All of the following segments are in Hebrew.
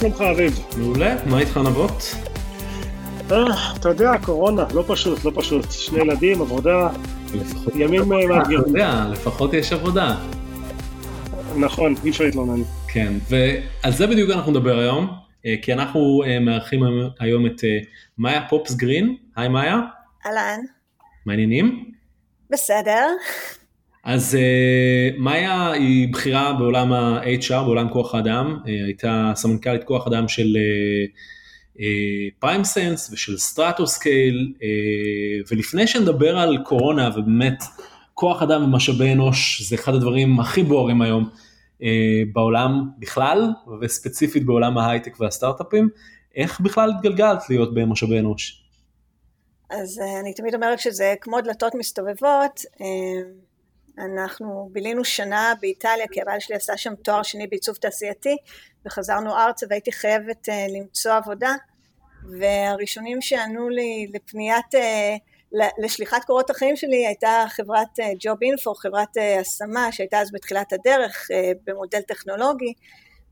שלומך אביב? מעולה, מה איתך נבות? אה, אתה יודע, קורונה, לא פשוט, לא פשוט. שני ילדים, עבודה, ימים אה, מאתגרים. אתה יודע, לפחות יש עבודה. נכון, אי אפשר להתלונן. כן, ועל זה בדיוק אנחנו נדבר היום, אה, כי אנחנו מארחים היום את מאיה פופס גרין. היי מאיה. אהלן. מעניינים? בסדר. אז uh, מאיה היא בכירה בעולם ה-HR, בעולם כוח האדם, uh, הייתה סמנכ"לית כוח אדם של PrimeSense אה, אה, ושל Stratoscale, ולפני שנדבר על קורונה ובאמת כוח אדם ומשאבי אנוש זה אחד הדברים הכי בוערים היום בעולם בכלל, וספציפית בעולם ההייטק והסטארט-אפים, איך בכלל התגלגלת להיות במשאבי אנוש? אז אני תמיד אומרת שזה כמו דלתות מסתובבות. אנחנו בילינו שנה באיטליה, כי הבעל שלי עשה שם תואר שני בעיצוב תעשייתי, וחזרנו ארצה והייתי חייבת uh, למצוא עבודה, והראשונים שענו לי לפניית, uh, לשליחת קורות החיים שלי הייתה חברת ג'וב uh, אינפו, חברת uh, השמה שהייתה אז בתחילת הדרך uh, במודל טכנולוגי,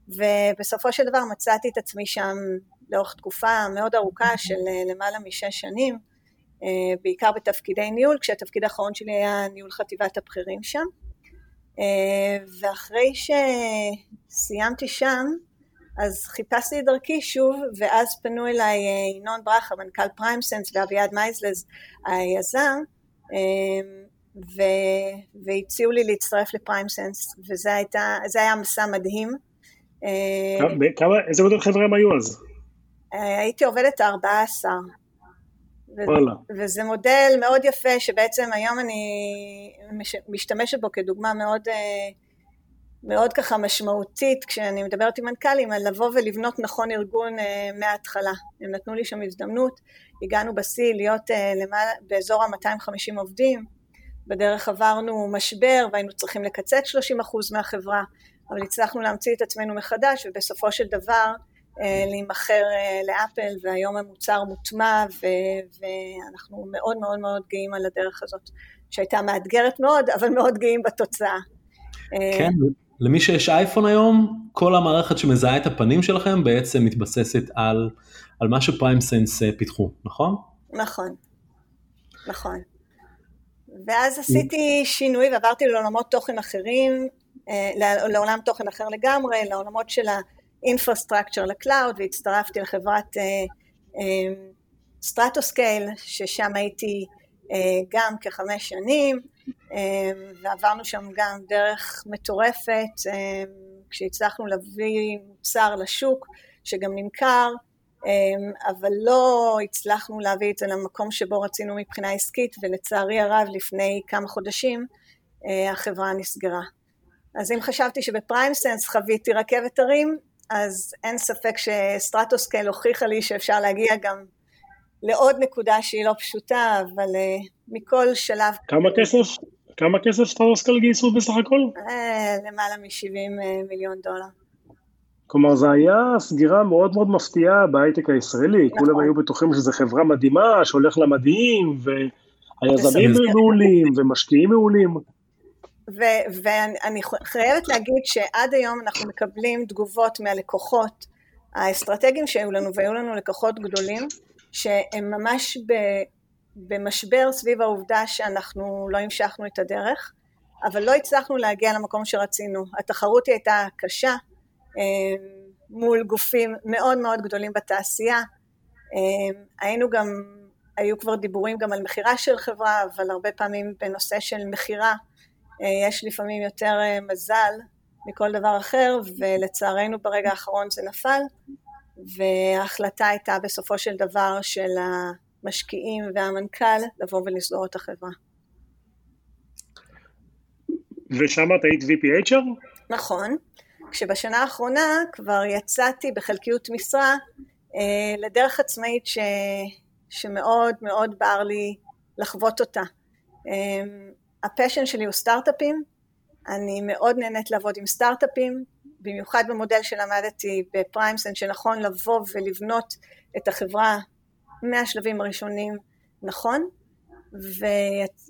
ובסופו של דבר מצאתי את עצמי שם לאורך תקופה מאוד ארוכה של uh, למעלה משש שנים, בעיקר בתפקידי ניהול, כשהתפקיד האחרון שלי היה ניהול חטיבת הבכירים שם. אה, ואחרי שסיימתי שם, אז חיפשתי את דרכי שוב, ואז פנו אליי אה, ינון ברכה, מנכ"ל PrimeSense, ואביעד מייזלס, היזם, ו... והציעו לי להצטרף ל PrimeSense, וזה הייתה, היה מסע מדהים. כמה, איזה גודל חברה הם היו אז? הייתי עובדת 14. וזה מודל מאוד יפה שבעצם היום אני משתמשת בו כדוגמה מאוד, אה, מאוד ככה משמעותית כשאני מדברת עם מנכ"לים על לבוא ולבנות נכון ארגון אה, מההתחלה. הם נתנו לי שם הזדמנות, הגענו בשיא להיות אה, למעלה, באזור ה-250 עובדים, בדרך עברנו משבר והיינו צריכים לקצץ 30% מהחברה, אבל הצלחנו להמציא את עצמנו מחדש ובסופו של דבר להימכר אה, לאפל והיום המוצר מוטמע ואנחנו מאוד מאוד מאוד גאים על הדרך הזאת שהייתה מאתגרת מאוד אבל מאוד גאים בתוצאה. אה, כן, למי שיש אייפון היום כל המערכת שמזהה את הפנים שלכם בעצם מתבססת על, על מה ש PrimeSense פיתחו, נכון? נכון, נכון. ואז עשיתי שינוי ועברתי לעולמות תוכן אחרים, לעולם תוכן אחר לגמרי, לעולמות של ה... infrastructure ל cloud והצטרפתי לחברת Stratoscale אה, ששם הייתי אה, גם כחמש שנים אמ, ועברנו שם גם דרך מטורפת אמ, כשהצלחנו להביא מוצר לשוק שגם נמכר אבל לא הצלחנו להביא את זה למקום שבו רצינו מבחינה עסקית ולצערי הרב לפני כמה חודשים אה, החברה נסגרה. אז אם חשבתי שב PrimeSense חוויתי רכבת הרים, אז אין ספק ש Stratoscale הוכיחה לי שאפשר להגיע גם לעוד נקודה שהיא לא פשוטה, אבל אה, מכל שלב... כמה כסף? כמה כסף Stratoscale גייסו בסך הכל? אה, למעלה מ-70 אה, מיליון דולר. כלומר זה היה סגירה מאוד מאוד מפתיעה בהייטק הישראלי, נכון. כולם היו בטוחים שזו חברה מדהימה, שהולך לה מדהים, והיזמים מעולים, ומשקיעים מעולים. ו- ואני חייבת להגיד שעד היום אנחנו מקבלים תגובות מהלקוחות האסטרטגיים שהיו לנו, והיו לנו לקוחות גדולים, שהם ממש ב- במשבר סביב העובדה שאנחנו לא המשכנו את הדרך, אבל לא הצלחנו להגיע למקום שרצינו. התחרות היא הייתה קשה אה, מול גופים מאוד מאוד גדולים בתעשייה. אה, היינו גם, היו כבר דיבורים גם על מכירה של חברה, אבל הרבה פעמים בנושא של מכירה יש לפעמים יותר אה, מזל מכל דבר אחר, ולצערנו ברגע האחרון זה נפל, וההחלטה הייתה בסופו של דבר של המשקיעים והמנכ"ל לבוא ולסגור את החברה. ושם את היית VP HR? נכון, כשבשנה האחרונה כבר יצאתי בחלקיות משרה אה, לדרך עצמאית ש... שמאוד מאוד בער לי לחוות אותה. אה, הפשן שלי הוא סטארט-אפים, אני מאוד נהנית לעבוד עם סטארט-אפים, במיוחד במודל שלמדתי בפריימסן, שנכון לבוא ולבנות את החברה מהשלבים הראשונים נכון,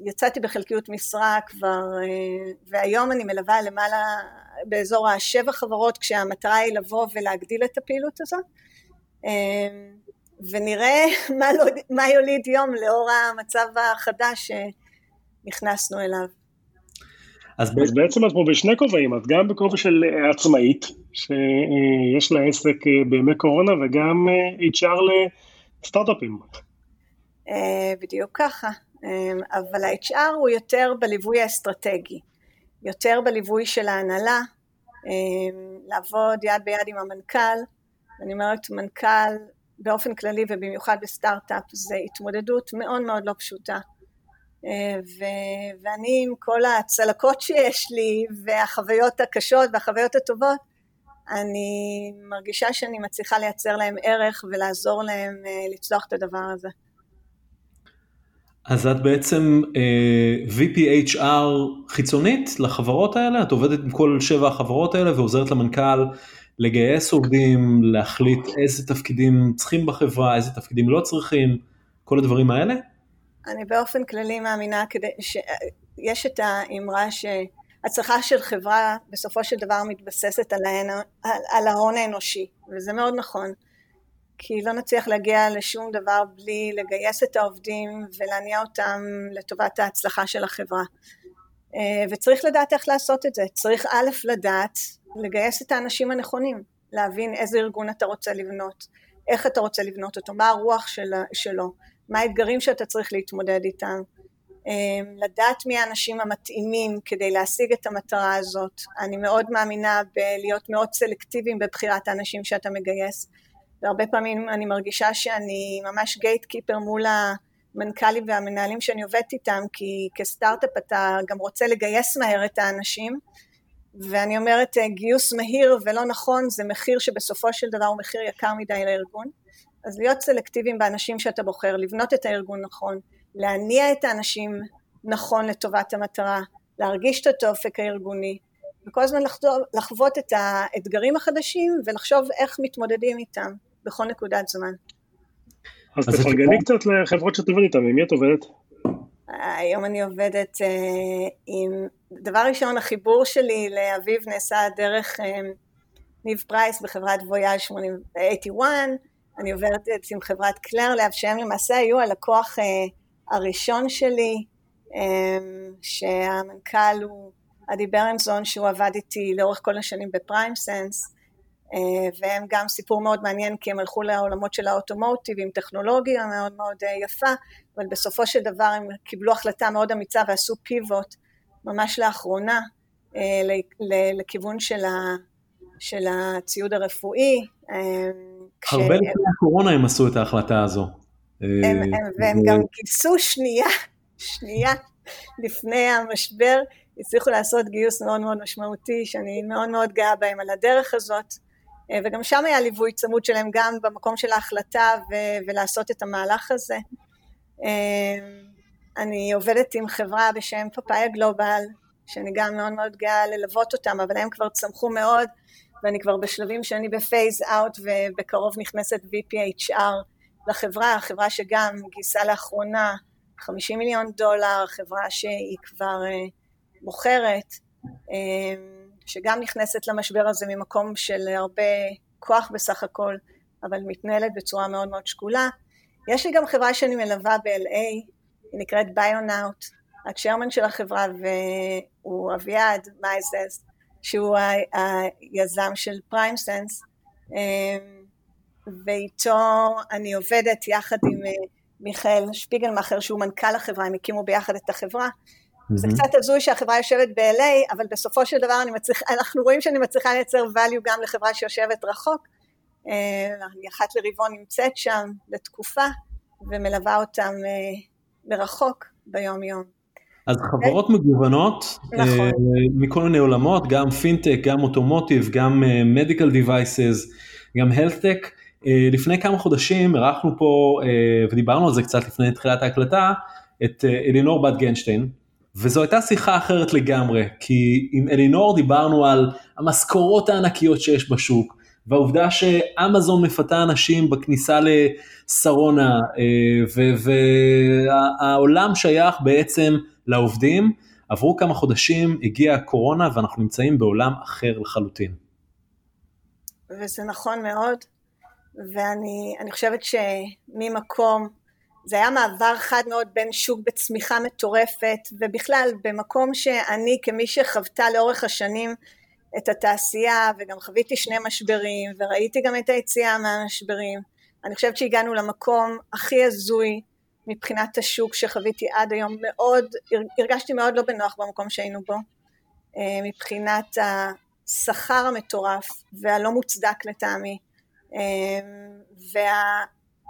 ויצאתי בחלקיות משרה כבר, והיום אני מלווה למעלה באזור השבע חברות, כשהמטרה היא לבוא ולהגדיל את הפעילות הזאת. ונראה מה, לא, מה יוליד יום לאור המצב החדש שנכנסנו אליו. אז בעצם את פה בשני כובעים, את גם בכובע של עצמאית, שיש לה עסק בימי קורונה, וגם HR לסטארט-אפים. בדיוק ככה, אבל ה-HR הוא יותר בליווי האסטרטגי, יותר בליווי של ההנהלה, לעבוד יד ביד עם המנכ"ל, אני אומרת מנכ"ל באופן כללי ובמיוחד בסטארט-אפ זה התמודדות מאוד מאוד לא פשוטה. ו- ואני עם כל הצלקות שיש לי והחוויות הקשות והחוויות הטובות, אני מרגישה שאני מצליחה לייצר להם ערך ולעזור להם לצלוח את הדבר הזה. אז את בעצם uh, VPHR חיצונית לחברות האלה? את עובדת עם כל שבע החברות האלה ועוזרת למנכ"ל לגייס עובדים, להחליט איזה תפקידים צריכים בחברה, איזה תפקידים לא צריכים, כל הדברים האלה? אני באופן כללי מאמינה כדי שיש את האמרה שהצלחה של חברה בסופו של דבר מתבססת על, ההן, על, על ההון האנושי, וזה מאוד נכון, כי לא נצליח להגיע לשום דבר בלי לגייס את העובדים ולהניע אותם לטובת ההצלחה של החברה. אה, וצריך לדעת איך לעשות את זה, צריך א' לדעת לגייס את האנשים הנכונים, להבין איזה ארגון אתה רוצה לבנות, איך אתה רוצה לבנות אותו, מה הרוח של, שלו, מה האתגרים שאתה צריך להתמודד איתם, אמ, לדעת מי האנשים המתאימים כדי להשיג את המטרה הזאת. אני מאוד מאמינה בלהיות מאוד סלקטיביים בבחירת האנשים שאתה מגייס, והרבה פעמים אני מרגישה שאני ממש גייט קיפר מול המנכ"לים והמנהלים שאני עובדת איתם, כי כסטארט-אפ אתה גם רוצה לגייס מהר את האנשים, ואני אומרת אה, גיוס מהיר ולא נכון זה מחיר שבסופו של דבר הוא מחיר יקר מדי לארגון אז להיות סלקטיביים באנשים שאתה בוחר, לבנות את הארגון נכון, להניע את האנשים נכון לטובת המטרה, להרגיש את התופק הארגוני וכל הזמן לחוות את האתגרים החדשים ולחשוב איך מתמודדים איתם בכל נקודת זמן. אז תפרגני קצת לחברות שאת עובדת איתן, עם מי את עובדת? היום אני עובדת אה, עם, דבר ראשון החיבור שלי לאביב נעשה דרך אה, ניב פרייס בחברת Voyage81, אני עובדת עם חברת Clair Labs שהם למעשה היו הלקוח אה, הראשון שלי, אמ, שהמנכ"ל הוא עדי ברנזון שהוא עבד איתי לאורך כל השנים ב PrimeSense, אה, והם גם סיפור מאוד מעניין כי הם הלכו לעולמות של ה automotive עם טכנולוגיה מאוד מאוד אה, יפה, אבל בסופו של דבר הם קיבלו החלטה מאוד אמיצה ועשו פיבוט ממש לאחרונה אה, לכיוון של, הציוד הרפואי. הרבה לפני הקורונה הם עשו את ההחלטה הזו. הם, והם גם גייסו שנייה, שנייה לפני המשבר, הצליחו לעשות גיוס מאוד מאוד משמעותי, שאני מאוד מאוד גאה בהם על הדרך הזאת. אה, וגם שם היה ליווי צמוד שלהם גם במקום של ההחלטה ו- ולעשות את המהלך הזה. אה, אני עובדת עם חברה בשם פאפאיה גלובל, שאני גם מאוד מאוד גאה ללוות אותם, אבל הם כבר צמחו מאוד, ואני כבר בשלבים שאני בפייז אאוט ובקרוב נכנסת VPHR לחברה, חברה שגם גייסה לאחרונה 50 מיליון דולר, חברה שהיא כבר uh, מוכרת. Uh, שגם נכנסת למשבר הזה ממקום של הרבה כוח בסך הכל, אבל מתנהלת בצורה מאוד מאוד שקולה. יש לי גם חברה שאני מלווה ב-LA, היא נקראת Bionaut, ה chairman של החברה והוא אביעד מייזלס, שהוא היזם של PrimeSense, אמ, ואיתו אני עובדת יחד עם אה, מיכאל שפיגלמאכר שהוא מנכ"ל החברה, הם הקימו ביחד את החברה, אמהמ. זה קצת הזוי שהחברה יושבת ב-LA, אבל בסופו של דבר מצליח, אנחנו רואים שאני מצליחה לייצר value גם לחברה שיושבת רחוק. אה, אני אחת לרבעון נמצאת שם לתקופה, ומלווה אותם אה, מרחוק ביום יום. אז חברות מגוונות, נכון. אה, מכל מיני עולמות, גם פינטק, גם אוטומוטיב, גם מדיקל דיווייסס, גם הלטק. לפני כמה חודשים ערכנו פה, ודיברנו על זה קצת לפני תחילת ההקלטה, את אלינור בת גנשטיין, וזו הייתה שיחה אחרת לגמרי, כי עם אלינור דיברנו על המשכורות הענקיות שיש בשוק, והעובדה שאמזון מפתה אנשים בכניסה לשרונה, והעולם שייך בעצם לעובדים, עברו כמה חודשים, הגיעה הקורונה ואנחנו נמצאים בעולם אחר לחלוטין. וזה נכון מאוד, ואני חושבת שממקום, זה היה מעבר חד מאוד בין שוק בצמיחה מטורפת, ובכלל במקום שאני כמי שחוותה לאורך השנים את התעשייה, וגם חוויתי שני משברים, וראיתי גם את היציאה מהמשברים, אני חושבת שהגענו למקום הכי הזוי מבחינת השוק שחוויתי עד היום, מאוד, הרגשתי מאוד לא בנוח במקום שהיינו בו, אה, מבחינת השכר המטורף והלא מוצדק לטעמי, אמ,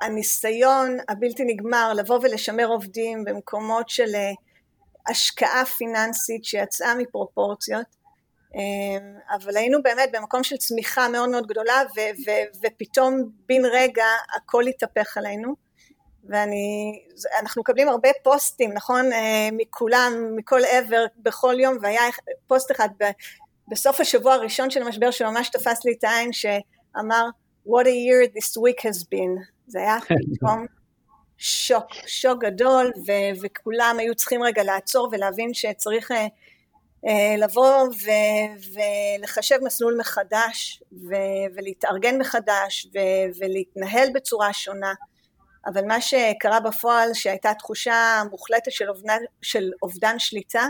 והניסיון הבלתי נגמר לבוא ולשמר עובדים במקומות של אה, השקעה פיננסית שיצאה מפרופורציות, אבל היינו באמת במקום של צמיחה מאוד מאוד גדולה ו- ו- ופתאום בן רגע הכל התהפך עלינו ואנחנו מקבלים הרבה פוסטים, נכון, אה, מכולם, מכל עבר, בכל יום, והיה פוסט אחד בסוף השבוע הראשון של המשבר שממש תפס לי את העין שאמר what a year this week has been. זה היה פתאום שוק, שוק גדול ו- וכולם היו צריכים רגע לעצור ולהבין שצריך uh, uh, לבוא ו- ולחשב מסלול מחדש ו- ולהתארגן מחדש ו- ולהתנהל בצורה שונה אבל מה שקרה בפועל שהייתה תחושה מוחלטת של אובדן, של אובדן שליטה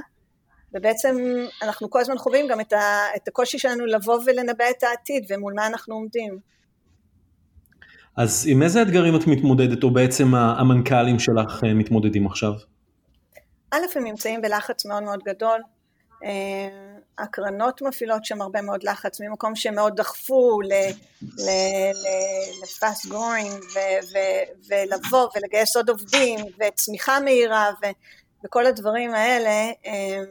ובעצם אנחנו כל הזמן חווים גם את, ה, את הקושי שלנו לבוא ולנבא את העתיד ומול מה אנחנו עומדים. אז עם איזה אתגרים את מתמודדת, או בעצם המנכ"לים שלך אה, מתמודדים עכשיו? א', הם נמצאים בלחץ מאוד מאוד גדול. אה, הקרנות מפעילות שם הרבה מאוד לחץ, ממקום שהם מאוד דחפו ל-fast growing ולבוא ולגייס עוד עובדים וצמיחה מהירה וכל הדברים האלה, אה,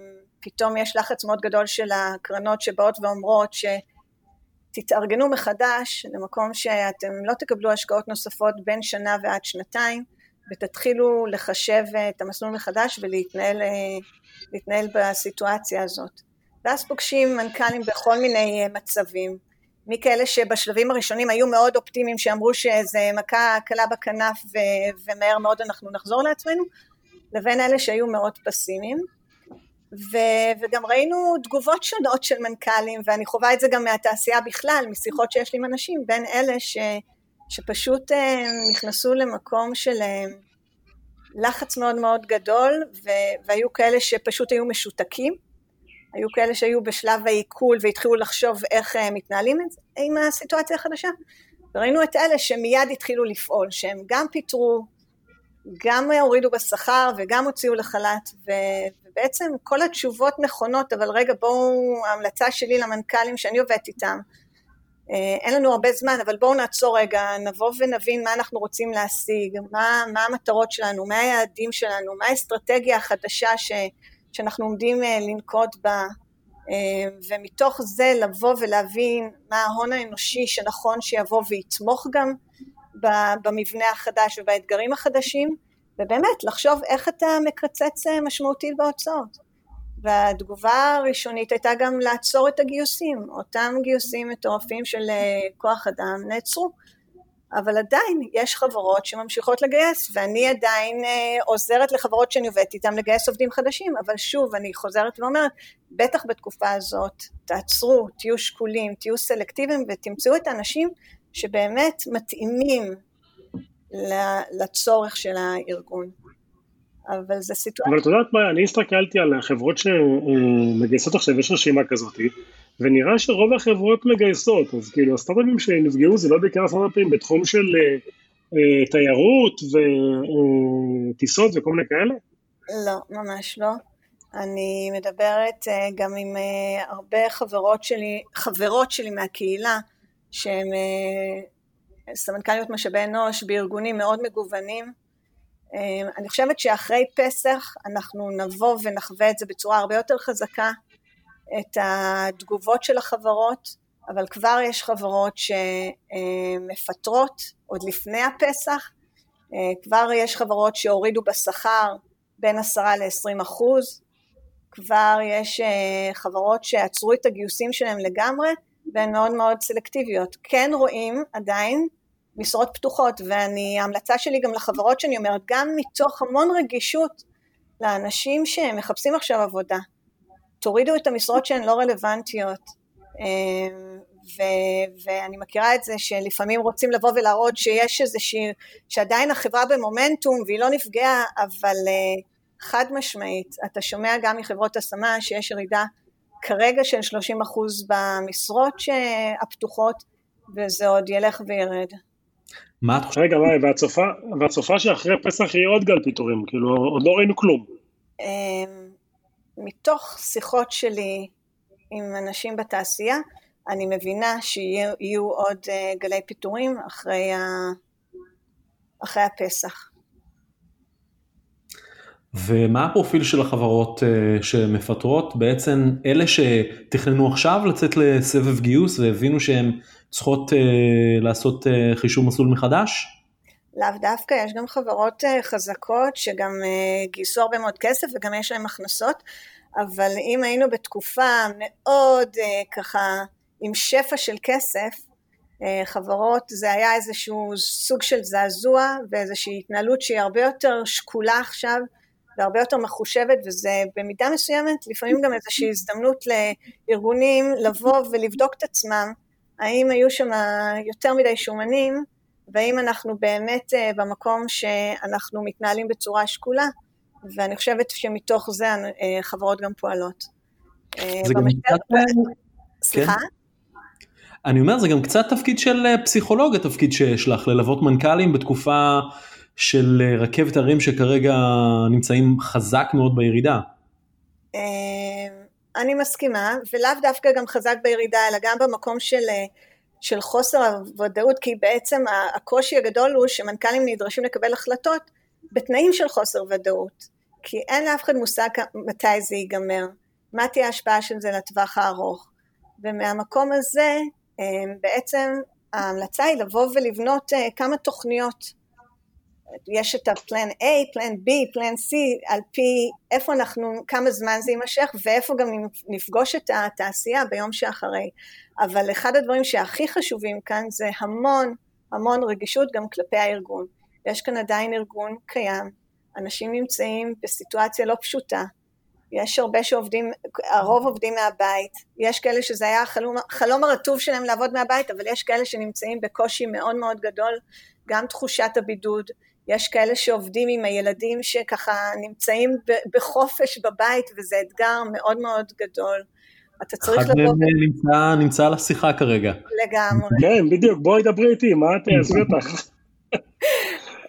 פתאום יש לחץ מאוד גדול של הקרנות שבאות ואומרות ש... תתארגנו מחדש למקום שאתם לא תקבלו השקעות נוספות בין שנה ועד שנתיים ותתחילו לחשב את המסלול מחדש ולהתנהל בסיטואציה הזאת. ואז פוגשים מנכ"לים בכל מיני מצבים, מכאלה שבשלבים הראשונים היו מאוד אופטימיים שאמרו שזה מכה קלה בכנף ומהר מאוד אנחנו נחזור לעצמנו, לבין אלה שהיו מאוד פסימיים. ו- וגם ראינו תגובות שונות של מנכ"לים, ואני חווה את זה גם מהתעשייה בכלל, משיחות שיש לי עם אנשים, בין אלה ש- שפשוט uh, נכנסו למקום של uh, לחץ מאוד מאוד גדול, ו- והיו כאלה שפשוט היו משותקים, היו כאלה שהיו בשלב העיכול והתחילו לחשוב איך uh, מתנהלים עם הסיטואציה החדשה, וראינו את אלה שמיד התחילו לפעול, שהם גם פיטרו, גם הורידו בשכר וגם הוציאו לחל"ת, ובעצם כל התשובות נכונות, אבל רגע בואו, ההמלצה שלי למנכ"לים שאני עובדת איתם, אה, אין לנו הרבה זמן, אבל בואו נעצור רגע, נבוא ונבין מה אנחנו רוצים להשיג, מה, מה המטרות שלנו, מה היעדים שלנו, מה האסטרטגיה החדשה ש, שאנחנו עומדים אה, לנקוט בה, אה, ומתוך זה לבוא ולהבין מה ההון האנושי שנכון שיבוא ויתמוך גם במבנה החדש ובאתגרים החדשים, ובאמת לחשוב איך אתה מקצץ אה, משמעותית בהוצאות. והתגובה הראשונית הייתה גם לעצור את הגיוסים, אותם גיוסים מטורפים של כוח אדם נעצרו, אבל עדיין יש חברות שממשיכות לגייס, ואני עדיין אה, עוזרת לחברות שאני עובדת איתן לגייס עובדים חדשים, אבל שוב, אני חוזרת ואומרת, בטח בתקופה הזאת, תעצרו, תהיו שקולים, תהיו סלקטיביים ותמצאו את האנשים שבאמת מתאימים לצורך של הארגון. אבל זה סיטואציה. אבל את יודעת מה, אני הסתכלתי על החברות שמגייסות עכשיו, יש רשימה כזאת, ונראה שרוב החברות מגייסות, אז כאילו הסטארט-אפים שנפגעו זה לא בעיקר סטארט-אפים בתחום של אה, אה, תיירות וטיסות וכל מיני כאלה? לא, ממש לא. אני מדברת אה, גם עם אה, הרבה חברות שלי, חברות שלי מהקהילה, שהן אה, סמנכ"ליות משאבי אנוש בארגונים מאוד מגוונים. אה, אני חושבת שאחרי פסח אנחנו נבוא ונחווה את זה בצורה הרבה יותר חזקה, את התגובות של החברות, אבל כבר יש חברות שמפטרות עוד לפני הפסח, אה, כבר יש חברות שהורידו בשכר בין עשרה ל-20 אחוז, כבר יש חברות שעצרו את הגיוסים שלהם לגמרי, והן מאוד מאוד סלקטיביות. כן רואים עדיין משרות פתוחות, וההמלצה שלי גם לחברות שאני אומרת, גם מתוך המון רגישות לאנשים שמחפשים עכשיו עבודה, תורידו את המשרות שהן לא רלוונטיות. אמ, ו- ואני מכירה את זה שלפעמים רוצים לבוא ולהראות שיש איזושהי, שעדיין החברה במומנטום והיא לא נפגעה, אבל uh, חד משמעית, אתה שומע גם מחברות השמה שיש ירידה כרגע של 30% במשרות הפתוחות, וזה עוד ילך וירד. מה את חושבת? רגע, והצופה, והצופה שאחרי פסח יהיה עוד גל פיטורים, כאילו עוד לא ראינו כלום. אמ, מתוך שיחות שלי עם אנשים בתעשייה, אני מבינה שיהיו עוד אה, גלי פיטורים אחרי, ה... אחרי הפסח. ומה הפרופיל של החברות אה, שמפטרות? בעצם אלה שתכננו עכשיו לצאת לסבב גיוס והבינו שהן צריכות אה, לעשות חישוב מסלול מחדש? לאו דווקא, יש גם חברות חזקות שגם גייסו הרבה מאוד כסף וגם יש להן הכנסות, אבל אם היינו בתקופה מאוד ככה עם שפע של כסף, חברות זה היה איזשהו סוג של זעזוע ואיזושהי התנהלות שהיא הרבה יותר שקולה עכשיו והרבה יותר מחושבת וזה במידה מסוימת לפעמים גם איזושהי הזדמנות לארגונים לבוא ולבדוק את עצמם האם היו שם יותר מדי שומנים והאם אנחנו באמת אה, במקום שאנחנו מתנהלים בצורה שקולה ואני חושבת שמתוך זה אה, חברות גם פועלות. זה גם קצת... סליחה? כן? אני אומר זה גם קצת תפקיד של אה, פסיכולוג התפקיד שיש לך ללוות מנכ"לים בתקופה של אה, רכבת הרים שכרגע נמצאים חזק מאוד בירידה. אני מסכימה ולאו דווקא גם חזק בירידה אלא גם במקום של, אה, של חוסר הוודאות כי בעצם הקושי הגדול הוא שמנכ"לים נדרשים לקבל החלטות בתנאים של חוסר ודאות כי אין לאף אחד מושג מתי זה ייגמר, מה תהיה ההשפעה של זה לטווח הארוך ומהמקום הזה אמ, בעצם ההמלצה היא לבוא ולבנות אה, כמה תוכניות. יש את הפלן A, פלן B, פלן C, על פי איפה אנחנו, כמה זמן זה יימשך ואיפה גם נפגוש את התעשייה ביום שאחרי. אבל אחד הדברים שהכי חשובים כאן זה המון המון רגישות גם כלפי הארגון. יש כאן עדיין ארגון קיים, אנשים נמצאים בסיטואציה לא פשוטה, יש הרבה שעובדים, הרוב עובדים מהבית, יש כאלה שזה היה החלום, החלום הרטוב שלהם לעבוד מהבית, אבל יש כאלה שנמצאים בקושי מאוד מאוד גדול, גם תחושת הבידוד, יש כאלה שעובדים עם הילדים שככה נמצאים בחופש בבית, וזה אתגר מאוד מאוד גדול. אתה צריך לבוא... אחד מהם נמצא, נמצא על השיחה כרגע. לגמרי. כן, בדיוק, בואי דברי איתי, מה את תעזבי אותך?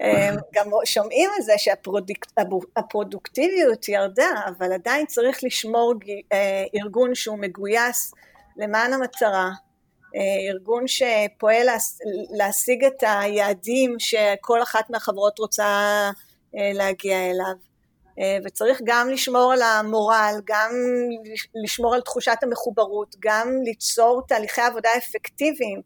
אמ, גם שומעים על זה שהפרודוקטיביות ירדה, אבל עדיין צריך לשמור אה, ארגון שהוא מגויס למען המטרה, אה, ארגון שפועל להשיג את היעדים שכל אחת מהחברות רוצה אה, להגיע אליו. וצריך גם לשמור על המורל, גם לשמור על תחושת המחוברות, גם ליצור תהליכי עבודה אפקטיביים.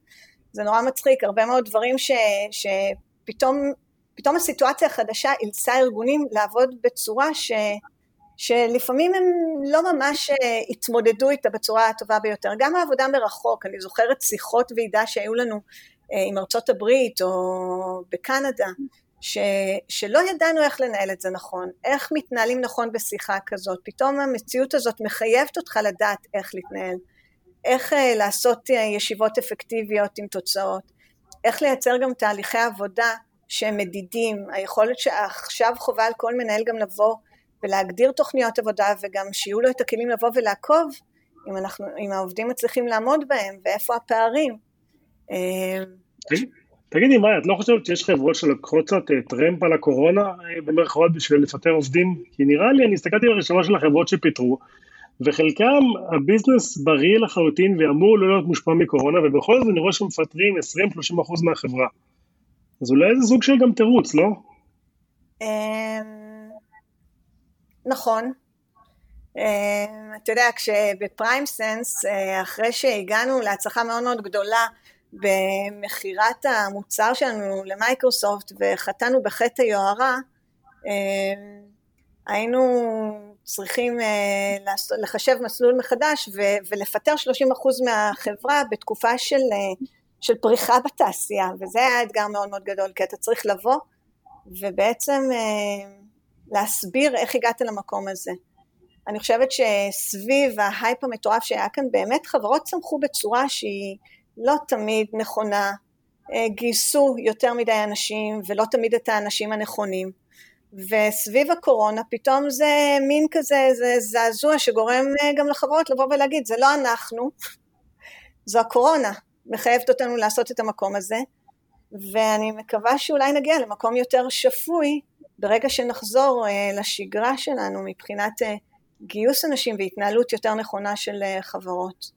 זה נורא מצחיק, הרבה מאוד דברים ש, שפתאום פתאום הסיטואציה החדשה אילצה ארגונים לעבוד בצורה ש, שלפעמים הם לא ממש אה, התמודדו איתה בצורה הטובה ביותר. גם העבודה מרחוק, אני זוכרת שיחות ועידה שהיו לנו אה, עם ארצות הברית או בקנדה, ש, שלא ידענו איך לנהל את זה נכון, איך מתנהלים נכון בשיחה כזאת, פתאום המציאות הזאת מחייבת אותך לדעת איך להתנהל, איך אה, לעשות ישיבות אפקטיביות עם תוצאות, איך לייצר גם תהליכי עבודה שהם מדידים, היכולת שעכשיו חובה על כל מנהל גם לבוא ולהגדיר תוכניות עבודה וגם שיהיו לו את הכלים לבוא ולעקוב אם, אנחנו, אם העובדים מצליחים לעמוד בהם ואיפה הפערים. אה, תגידי מאיה, את לא חושבת שיש חברות שלקחו קצת אה, טרמפ על הקורונה אה, במרכאות בשביל לפטר עובדים? כי נראה לי, אני הסתכלתי ברשימה של החברות שפיטרו, וחלקם הביזנס בריא לחלוטין ואמור לא להיות מושפע מקורונה, ובכל זאת אני רואה שמפטרים 20-30% מהחברה. אז אולי זה סוג של גם תירוץ, לא? נכון. אמ, אתה יודע, כשבפריים סנס, אה, אחרי שהגענו להצלחה מאוד מאוד גדולה במכירת המוצר שלנו למייקרוסופט וחטאנו בחטא היוהרה, אמ, היינו צריכים לחשב מסלול מחדש ולפטר 30% מהחברה בתקופה של, של פריחה בתעשייה, וזה היה אתגר מאוד מאוד גדול, כי אתה צריך לבוא ובעצם להסביר איך הגעת למקום הזה. אני חושבת שסביב ההייפ המטורף שהיה כאן, באמת חברות צמחו בצורה שהיא לא תמיד נכונה, אה, גייסו יותר מדי אנשים ולא תמיד את האנשים הנכונים. וסביב הקורונה פתאום זה מין כזה, זה זעזוע שגורם אה, גם לחברות לבוא ולהגיד, זה לא אנחנו, זו הקורונה, מחייבת אותנו לעשות את המקום הזה, ואני מקווה שאולי נגיע למקום יותר שפוי ברגע שנחזור אה, לשגרה שלנו מבחינת גיוס אנשים והתנהלות יותר נכונה של חברות.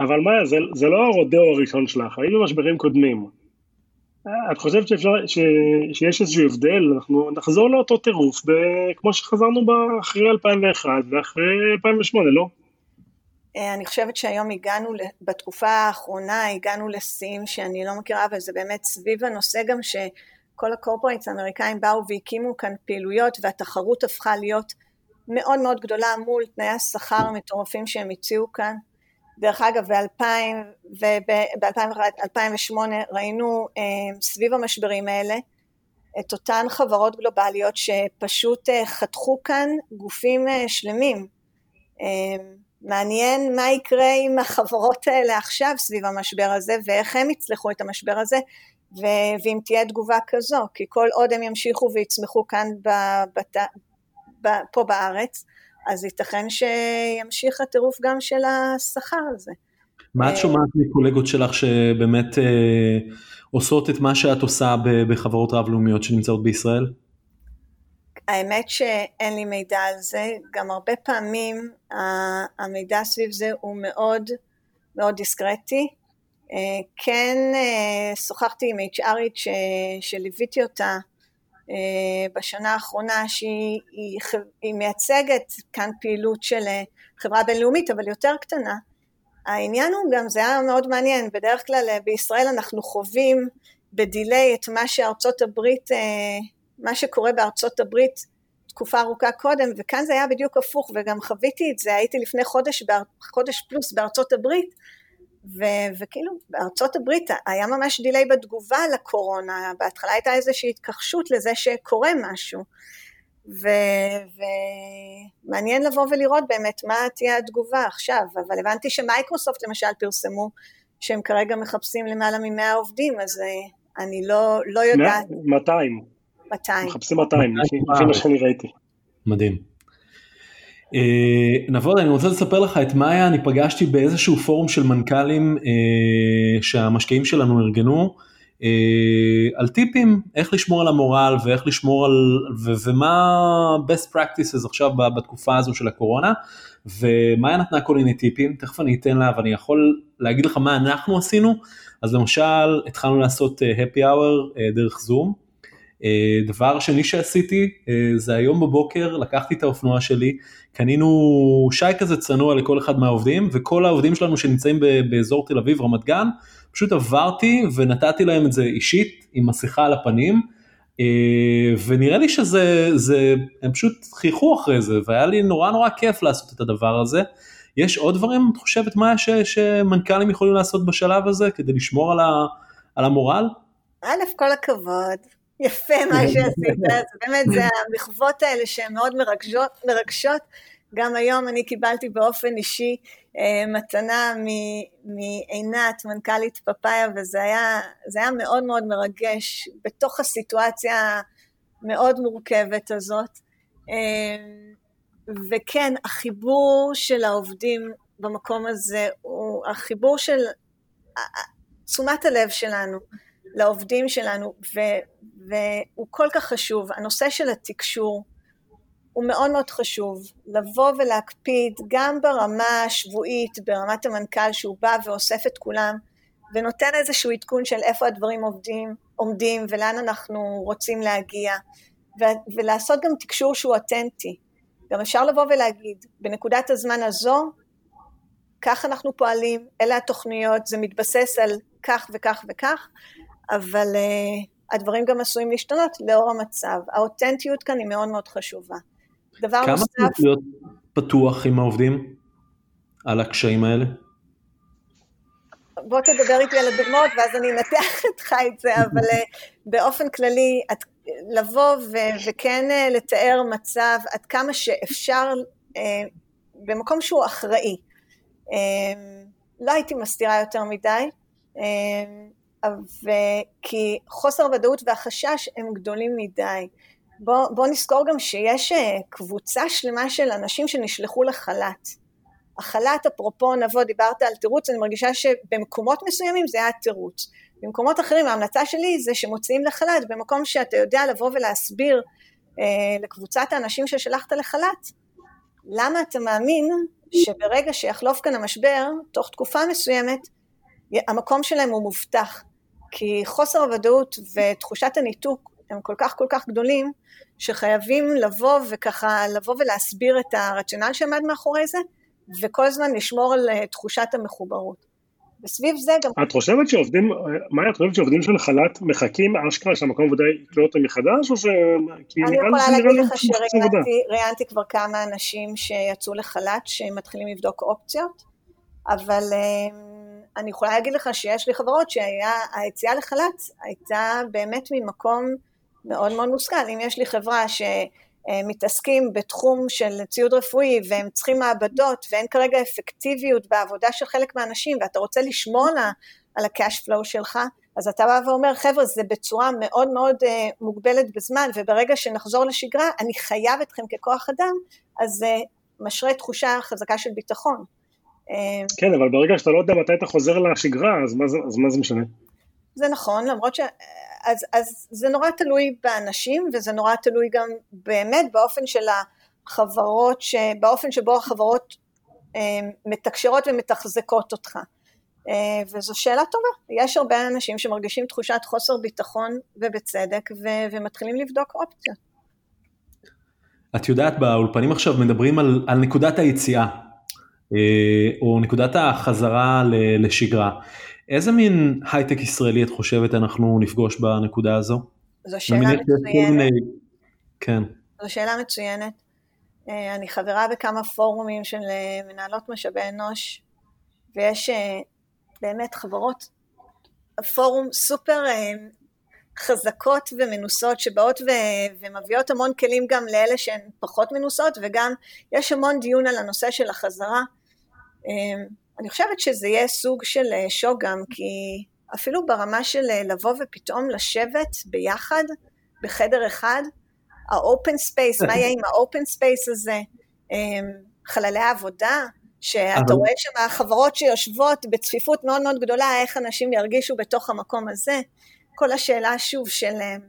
אבל מה, זה, זה לא הרודאו הראשון שלך, היו משברים קודמים. את חושבת שאפשר, ש, שיש איזשהו הבדל, אנחנו נחזור לאותו טירוף ב, כמו שחזרנו אחרי 2001 ואחרי 2008, לא? אה, אני חושבת שהיום הגענו, בתקופה האחרונה הגענו לשיאים שאני לא מכירה, אבל זה באמת סביב הנושא גם שכל הקורפורטס האמריקאים באו והקימו כאן פעילויות והתחרות הפכה להיות מאוד מאוד גדולה מול תנאי השכר המטורפים שהם הציעו כאן. דרך אגב, ב-2008 ראינו אה, סביב המשברים האלה את אותן חברות גלובליות שפשוט אה, חתכו כאן גופים אה, שלמים. מעניין מה יקרה עם החברות האלה עכשיו סביב המשבר הזה ואיך הם יצלחו את המשבר הזה ואם תהיה תגובה כזו, כי כל עוד הם ימשיכו ויצמחו כאן בבת... פה בארץ, אז ייתכן שימשיך הטירוף גם של השכר הזה. מה את אה, שומעת מקולגות שלך שבאמת אה, עושות את מה שאת עושה בחברות רב-לאומיות שנמצאות בישראל? האמת שאין לי מידע על זה, גם הרבה פעמים המידע סביב זה הוא מאוד מאוד דיסקרטי. אה, כן שוחחתי עם HRית שליוויתי אותה אה, בשנה האחרונה שהיא היא, היא מייצגת כאן פעילות של אה, חברה בינלאומית אבל יותר קטנה. העניין הוא גם, זה היה מאוד מעניין, בדרך כלל אה, בישראל אנחנו חווים בדיליי את מה שארצות הברית, מה שקורה בארצות הברית תקופה ארוכה קודם, וכאן זה היה בדיוק הפוך, וגם חוויתי את זה, הייתי לפני חודש, חודש פלוס בארצות הברית, ו- וכאילו בארצות הברית היה ממש דיליי בתגובה לקורונה, בהתחלה הייתה איזושהי התכחשות לזה שקורה משהו, ומעניין ו- לבוא ולראות באמת מה תהיה התגובה עכשיו, אבל הבנתי שמייקרוסופט למשל פרסמו שהם כרגע מחפשים למעלה מ-100 עובדים, אז אה, אני לא, לא יודעת. 200. 200. מחפשים 200, לפי מה שאני ראיתי. מדהים. אה, נבוד, אני רוצה לספר לך את מאיה, אני פגשתי באיזשהו פורום של מנכ"לים אה, שהמשקיעים שלנו ארגנו, אה, על טיפים, איך לשמור על המורל ואיך לשמור על, ו, ומה best practices עכשיו בתקופה הזו של הקורונה, ומאיה נתנה כל מיני טיפים, תכף אני אתן לה ואני יכול להגיד לך מה אנחנו עשינו, אז למשל התחלנו לעשות happy hour דרך זום, דבר שני שעשיתי אה, זה היום בבוקר לקחתי את האופנוע שלי, קנינו שי כזה צנוע לכל אחד מהעובדים וכל העובדים שלנו שנמצאים באזור תל אביב רמת גן, פשוט עברתי ונתתי להם את זה אישית עם מסכה על הפנים. אה, ונראה לי שזה, זה, הם פשוט חייכו אחרי זה והיה לי נורא נורא כיף לעשות את הדבר הזה. יש עוד דברים, את חושבת מה ש, שמנכ"לים יכולים לעשות בשלב הזה כדי לשמור על, ה, על המורל? א', כל הכבוד, יפה מה שעשית, זה באמת, זה המחוות האלה שהן מאוד מרגשות, מרגשות. גם היום אני קיבלתי באופן אישי אה, מתנה מעינת, מנכ"לית פפאיה, וזה היה, היה מאוד מאוד מרגש בתוך הסיטואציה המאוד מורכבת הזאת. אה, וכן, החיבור של העובדים במקום הזה הוא החיבור של תשומת הלב שלנו. לעובדים שלנו, ו, והוא כל כך חשוב. הנושא של התקשור הוא מאוד מאוד חשוב. לבוא ולהקפיד גם ברמה השבועית, ברמת המנכ"ל שהוא בא ואוסף את כולם, ונותן איזשהו עדכון של איפה הדברים עובדים, עומדים ולאן אנחנו רוצים להגיע, ו- ולעשות גם תקשור שהוא אותנטי. גם אפשר לבוא ולהגיד, בנקודת הזמן הזו, כך אנחנו פועלים, אלה התוכניות, זה מתבסס על כך וכך וכך, אבל uh, הדברים גם עשויים להשתנות לאור המצב. האותנטיות כאן היא מאוד מאוד חשובה. דבר כמה נוסף... כמה צריך להיות פתוח עם העובדים על הקשיים האלה? בוא תדבר איתי על הדוגמאות ואז אני אנתח איתך את זה, אבל אה, באופן כללי, את, לבוא ו- וכן אה, לתאר מצב עד כמה שאפשר אה, במקום שהוא אחראי. אה, לא הייתי מסתירה יותר מדי, אה, כי חוסר הוודאות והחשש הם גדולים מדי. בוא, בוא נזכור גם שיש אה, קבוצה שלמה של אנשים שנשלחו לחל"ת. החל"ת, אפרופו נבוא, דיברת על תירוץ, אני מרגישה שבמקומות מסוימים זה היה תירוץ. במקומות אחרים ההמלצה שלי זה שמוציאים לחל"ת במקום שאתה יודע לבוא ולהסביר אה, לקבוצת האנשים ששלחת לחל"ת, למה אתה מאמין שברגע שיחלוף כאן המשבר, תוך תקופה מסוימת, המקום שלהם הוא מובטח. כי חוסר הוודאות ותחושת הניתוק הם כל כך כל כך גדולים, שחייבים לבוא וככה, לבוא ולהסביר את הרציונל שעמד מאחורי זה, וכל הזמן לשמור על אה, תחושת המחוברות. וסביב זה גם... את חושבת שעובדים, מאיה, את חושבת שעובדים של חל"ת מחכים אשכרה שהמקום עבודה יקלוט אותם מחדש, או ש... אני יכולה להגיד לך שראיינתי כבר כמה אנשים שיצאו לחל"ת, שמתחילים לבדוק אופציות, אבל אה, אני יכולה להגיד לך שיש לי חברות שהיציאה לחל"ת הייתה באמת ממקום מאוד מאוד מושכל. אם יש לי חברה ש... מתעסקים בתחום של ציוד רפואי והם צריכים מעבדות ואין כרגע אפקטיביות בעבודה של חלק מהאנשים ואתה רוצה לשמור על ה-cash flow שלך, אז אתה בא ואומר חבר'ה זה בצורה מאוד מאוד uh, מוגבלת בזמן וברגע שנחזור לשגרה אני חייב אתכם ככוח אדם, אז זה משרה תחושה חזקה של ביטחון. כן, אבל ברגע שאתה לא יודע מתי אתה חוזר לשגרה, אז מה זה, אז מה זה משנה? זה נכון, למרות ש... אז, אז זה נורא תלוי באנשים וזה נורא תלוי גם באמת באופן של החברות, ש, באופן שבו החברות אה, מתקשרות ומתחזקות אותך. אה, וזו שאלה טובה, יש הרבה אנשים שמרגישים תחושת חוסר ביטחון ובצדק ו, ומתחילים לבדוק אופציות. את יודעת באולפנים עכשיו מדברים על, על נקודת היציאה אה, או נקודת החזרה לשגרה. איזה מין הייטק ישראלי את חושבת אנחנו נפגוש בנקודה הזו? זו שאלה מצוינת. כן. זו שאלה מצוינת. אה, אני חברה בכמה פורומים של אה, מנהלות משאבי אנוש, ויש אה, באמת חברות, פורום סופר חזקות ומנוסות שבאות ו- ומביאות המון כלים גם לאלה שהן פחות מנוסות וגם יש המון דיון על הנושא של החזרה אני חושבת שזה יהיה סוג של אה, שוק גם, כי אפילו ברמה של אה, לבוא ופתאום לשבת ביחד בחדר אחד, ה open space, מה יהיה עם ה open space הזה, אמ, חללי העבודה, שאתה רואה שם חברות שיושבות בצפיפות מאוד מאוד גדולה, איך אנשים ירגישו בתוך המקום הזה, כל השאלה שוב של אמ,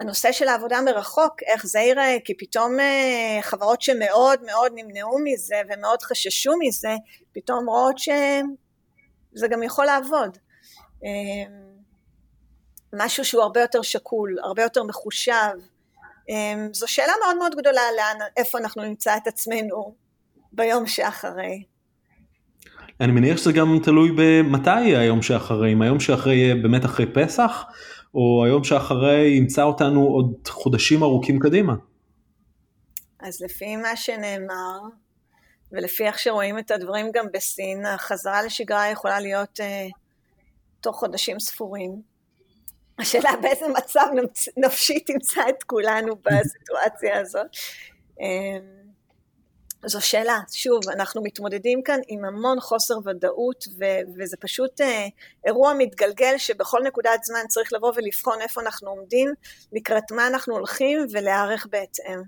הנושא של העבודה מרחוק, איך זה ייראה, כי פתאום אה, חברות שמאוד מאוד נמנעו מזה ומאוד חששו מזה, פתאום רואות שזה גם יכול לעבוד. אה, משהו שהוא הרבה יותר שקול, הרבה יותר מחושב. אה, זו שאלה מאוד מאוד גדולה לאן, איפה אנחנו נמצא את עצמנו ביום שאחרי. אני מניח שזה גם תלוי במתי היום שאחרי, אם היום שאחרי יהיה באמת אחרי פסח, או היום שאחרי ימצא אותנו עוד חודשים ארוכים קדימה? אז לפי מה שנאמר, ולפי איך שרואים את הדברים גם בסין, החזרה לשגרה יכולה להיות uh, תוך חודשים ספורים. השאלה באיזה מצב נפשי תמצא את כולנו בסיטואציה הזאת. Uh, זו שאלה, שוב, אנחנו מתמודדים כאן עם המון חוסר ודאות ו- וזה פשוט אה, אירוע מתגלגל שבכל נקודת זמן צריך לבוא ולבחון איפה אנחנו עומדים, לקראת מה אנחנו הולכים ולהיערך בהתאם.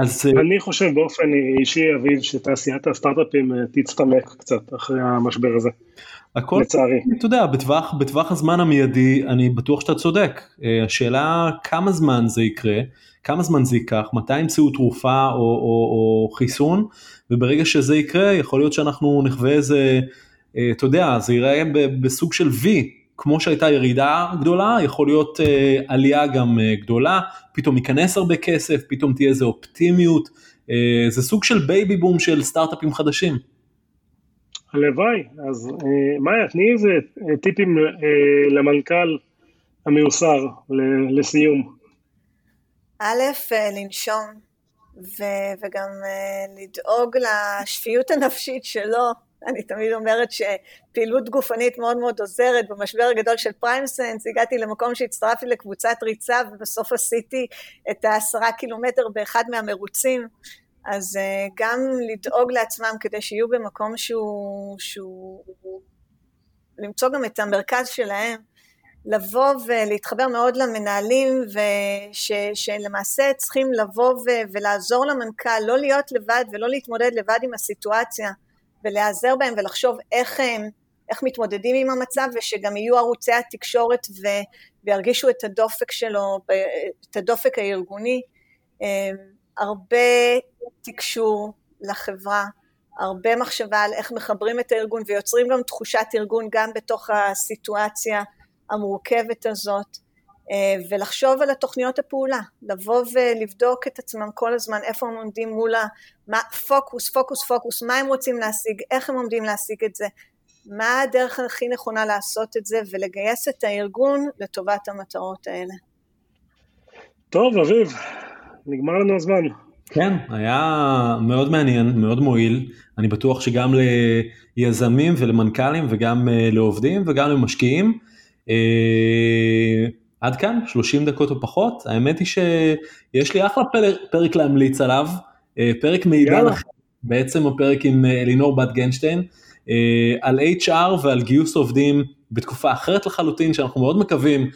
אז אה, אני חושב באופן אישי, אביב, שתעשיית הסטארט-אפים אה, תצטמק קצת אחרי המשבר הזה. הכל, לצערי. אתה יודע, בטווח, בטווח הזמן המיידי אני בטוח שאתה צודק. אה, השאלה כמה זמן זה יקרה. כמה זמן זה ייקח, מתי ימצאו תרופה או, או, או חיסון, וברגע שזה יקרה יכול להיות שאנחנו נחווה איזה, אה, אתה יודע, זה ייראה בסוג של V, כמו שהייתה ירידה גדולה, יכול להיות אה, עלייה גם אה, גדולה, פתאום ייכנס הרבה כסף, פתאום תהיה איזה אופטימיות, זה סוג של בייבי בום של סטארט-אפים חדשים. הלוואי, אז מאיה, תני איזה טיפים למנכ"ל המיוסר לסיום. א', לנשום, ו- וגם לדאוג לשפיות הנפשית שלו. אני תמיד אומרת שפעילות גופנית מאוד מאוד עוזרת. במשבר הגדול של פריימסנס הגעתי למקום שהצטרפתי לקבוצת ריצה ובסוף עשיתי את העשרה קילומטר באחד מהמרוצים. אז גם לדאוג לעצמם כדי שיהיו במקום שהוא, שהוא למצוא גם את המרכז שלהם, לבוא ולהתחבר מאוד למנהלים וש, שלמעשה צריכים לבוא ו, ולעזור למנכ"ל, לא להיות לבד ולא להתמודד לבד עם הסיטואציה ולהיעזר בהם ולחשוב איך הם, איך מתמודדים עם המצב ושגם יהיו ערוצי התקשורת ו, וירגישו את הדופק שלו, את הדופק הארגוני. הרבה תקשור לחברה, הרבה מחשבה על איך מחברים את הארגון ויוצרים גם תחושת ארגון גם בתוך הסיטואציה המורכבת הזאת, ולחשוב על התוכניות הפעולה, לבוא ולבדוק את עצמם כל הזמן, איפה הם עומדים מול הפוקוס, פוקוס, פוקוס, מה הם רוצים להשיג, איך הם עומדים להשיג את זה, מה הדרך הכי נכונה לעשות את זה, ולגייס את הארגון לטובת המטרות האלה. טוב, אביב, נגמר לנו הזמן. כן, היה מאוד מעניין, מאוד מועיל. אני בטוח שגם ליזמים ולמנכ"לים וגם לעובדים וגם למשקיעים. עד כאן, 30 דקות או פחות. האמת היא שיש לי אחלה פרק להמליץ עליו, פרק מידע לכם, בעצם הפרק עם אלינור בת גנשטיין, על HR ועל גיוס עובדים בתקופה אחרת לחלוטין, שאנחנו מאוד מקווים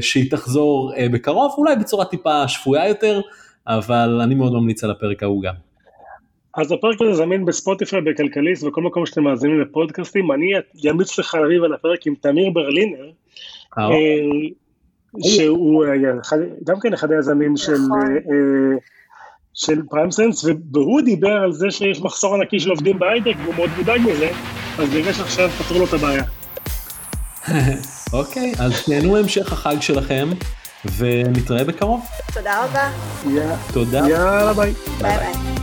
שהיא תחזור בקרוב, אולי בצורה טיפה שפויה יותר. אבל אני מאוד ממליץ על הפרק ההוא גם. אז הפרק הזה זמין ב Spotify, בכלכליסט, בכל מקום שאתם מאזינים לפודקאסטים, אני אמליץ לך לריב על הפרק עם תמיר ברלינר, שהוא גם כן אחד היזמים של, של PrimeSense, והוא דיבר על זה שיש מחסור ענקי של עובדים בהייטק, והוא מאוד מודאג מזה, אז בגלל שעכשיו פתרו לו את הבעיה. אוקיי, אז תהנו המשך החג שלכם. ונתראה בקרוב. תודה רבה. תודה. יאללה ביי. ביי ביי.